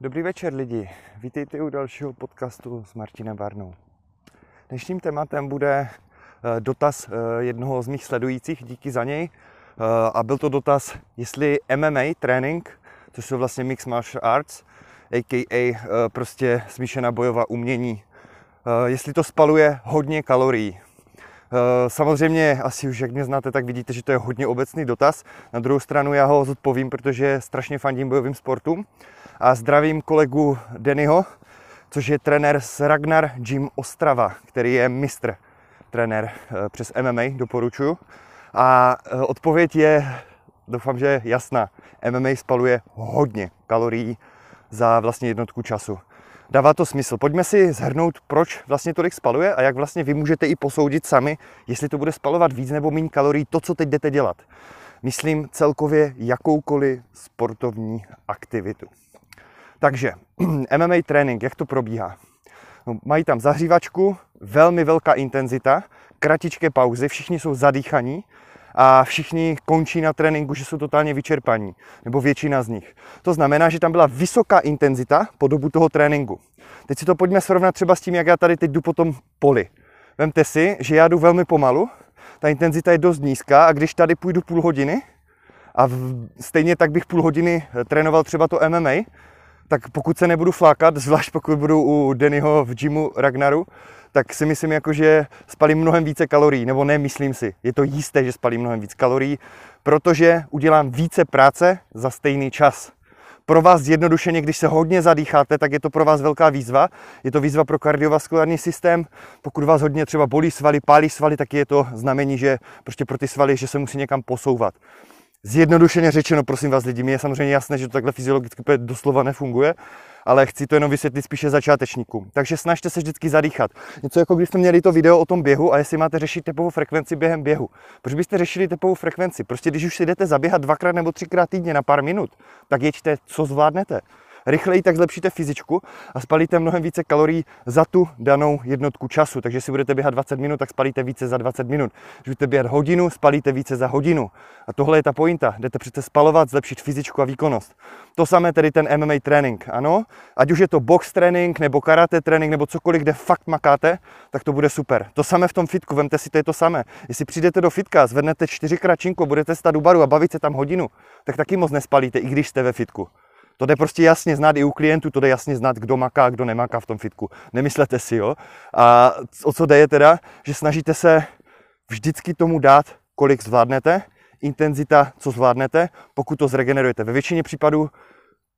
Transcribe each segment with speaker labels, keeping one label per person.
Speaker 1: Dobrý večer lidi, vítejte u dalšího podcastu s Martinem Barnou. Dnešním tématem bude eh, dotaz eh, jednoho z mých sledujících, díky za něj. Eh, a byl to dotaz, jestli MMA trénink, což jsou vlastně Mixed Martial Arts, a.k.a. prostě smíšená bojová umění, jestli to spaluje hodně kalorií. Samozřejmě, asi už jak mě znáte, tak vidíte, že to je hodně obecný dotaz. Na druhou stranu já ho zodpovím, protože strašně fandím bojovým sportům a zdravím kolegu Dennyho, což je trenér z Ragnar Gym Ostrava, který je mistr trenér eh, přes MMA, doporučuju. A eh, odpověď je, doufám, že jasná. MMA spaluje hodně kalorií za vlastně jednotku času. Dává to smysl. Pojďme si zhrnout, proč vlastně tolik spaluje a jak vlastně vy můžete i posoudit sami, jestli to bude spalovat víc nebo méně kalorií, to, co teď jdete dělat. Myslím celkově jakoukoliv sportovní aktivitu. Takže MMA trénink, jak to probíhá? No, mají tam zahřívačku, velmi velká intenzita, kratičké pauzy, všichni jsou zadýchaní a všichni končí na tréninku, že jsou totálně vyčerpaní, nebo většina z nich. To znamená, že tam byla vysoká intenzita po dobu toho tréninku. Teď si to pojďme srovnat třeba s tím, jak já tady teď jdu po tom poli. Vemte si, že já jdu velmi pomalu, ta intenzita je dost nízká a když tady půjdu půl hodiny a v, stejně tak bych půl hodiny trénoval třeba to MMA, tak pokud se nebudu flákat, zvlášť pokud budu u Dennyho v gymu Ragnaru, tak si myslím, jako, že spalím mnohem více kalorií, nebo ne, myslím si, je to jisté, že spalím mnohem víc kalorií, protože udělám více práce za stejný čas. Pro vás zjednodušeně, když se hodně zadýcháte, tak je to pro vás velká výzva. Je to výzva pro kardiovaskulární systém. Pokud vás hodně třeba bolí svaly, pálí svaly, tak je to znamení, že prostě pro ty svaly, že se musí někam posouvat. Zjednodušeně řečeno, prosím vás lidi, mi je samozřejmě jasné, že to takhle fyziologicky doslova nefunguje, ale chci to jenom vysvětlit spíše začátečníkům. Takže snažte se vždycky zadýchat. Něco jako když jste měli to video o tom běhu a jestli máte řešit tepovou frekvenci během běhu. Proč byste řešili tepovou frekvenci? Prostě když už si jdete zaběhat dvakrát nebo třikrát týdně na pár minut, tak jeďte, co zvládnete rychleji tak zlepšíte fyzičku a spalíte mnohem více kalorií za tu danou jednotku času. Takže si budete běhat 20 minut, tak spalíte více za 20 minut. Když budete běhat hodinu, spalíte více za hodinu. A tohle je ta pointa. Jdete přece spalovat, zlepšit fyzičku a výkonnost. To samé tedy ten MMA trénink, ano. Ať už je to box trénink, nebo karate trénink, nebo cokoliv, kde fakt makáte, tak to bude super. To samé v tom fitku, vemte si, to je to samé. Jestli přijdete do fitka, zvednete čtyřikrát činko, budete stát u baru a bavit se tam hodinu, tak taky moc nespalíte, i když jste ve fitku. To jde prostě jasně znát i u klientů, to jde jasně znát, kdo maká kdo nemaká v tom fitku. Nemyslete si, jo? A o co jde je teda, že snažíte se vždycky tomu dát, kolik zvládnete, intenzita, co zvládnete, pokud to zregenerujete. Ve většině případů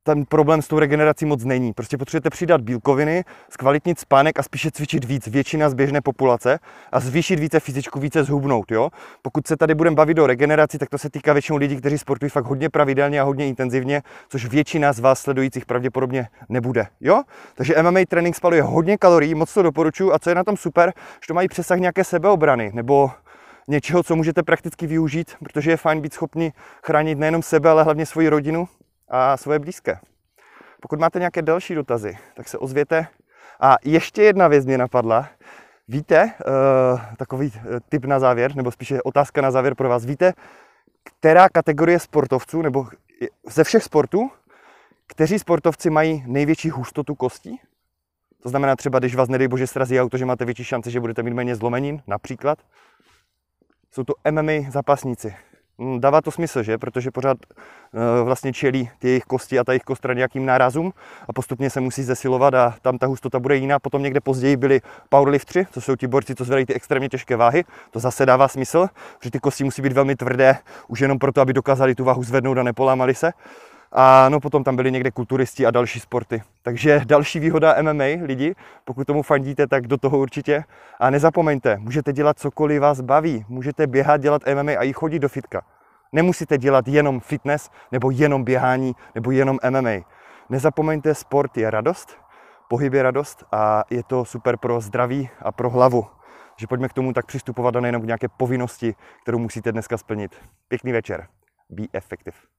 Speaker 1: ten problém s tou regenerací moc není. Prostě potřebujete přidat bílkoviny, zkvalitnit spánek a spíše cvičit víc, většina z běžné populace a zvýšit více fyzičku, více zhubnout. Jo? Pokud se tady budeme bavit o regeneraci, tak to se týká většinou lidí, kteří sportují fakt hodně pravidelně a hodně intenzivně, což většina z vás sledujících pravděpodobně nebude. Jo? Takže MMA trénink spaluje hodně kalorií, moc to doporučuji a co je na tom super, že to mají přesah nějaké sebeobrany nebo něčeho, co můžete prakticky využít, protože je fajn být schopni chránit nejenom sebe, ale hlavně svoji rodinu a svoje blízké. Pokud máte nějaké další dotazy, tak se ozvěte. A ještě jedna věc mě napadla. Víte, uh, takový eh, tip na závěr, nebo spíše otázka na závěr pro vás. Víte, která kategorie sportovců, nebo ze všech sportů, kteří sportovci mají největší hustotu kostí? To znamená třeba, když vás nedej bože srazí auto, že máte větší šance, že budete mít méně zlomenin, například. Jsou to MMA zápasníci. Hm, dává to smysl, že? Protože pořád uh, vlastně čelí ty jejich kosti a ta jejich kostra nějakým nárazům a postupně se musí zesilovat a tam ta hustota bude jiná. Potom někde později byli powerliftři, to jsou ti borci, co zvedají ty extrémně těžké váhy. To zase dává smysl, že ty kosti musí být velmi tvrdé, už jenom proto, aby dokázali tu váhu zvednout a nepolámali se. A no potom tam byli někde kulturisti a další sporty. Takže další výhoda MMA, lidi, pokud tomu fandíte, tak do toho určitě. A nezapomeňte, můžete dělat cokoliv vás baví. Můžete běhat, dělat MMA a i chodit do fitka. Nemusíte dělat jenom fitness, nebo jenom běhání, nebo jenom MMA. Nezapomeňte, sport je radost, pohyb je radost a je to super pro zdraví a pro hlavu. Že pojďme k tomu tak přistupovat a nejenom k nějaké povinnosti, kterou musíte dneska splnit. Pěkný večer. Be effective.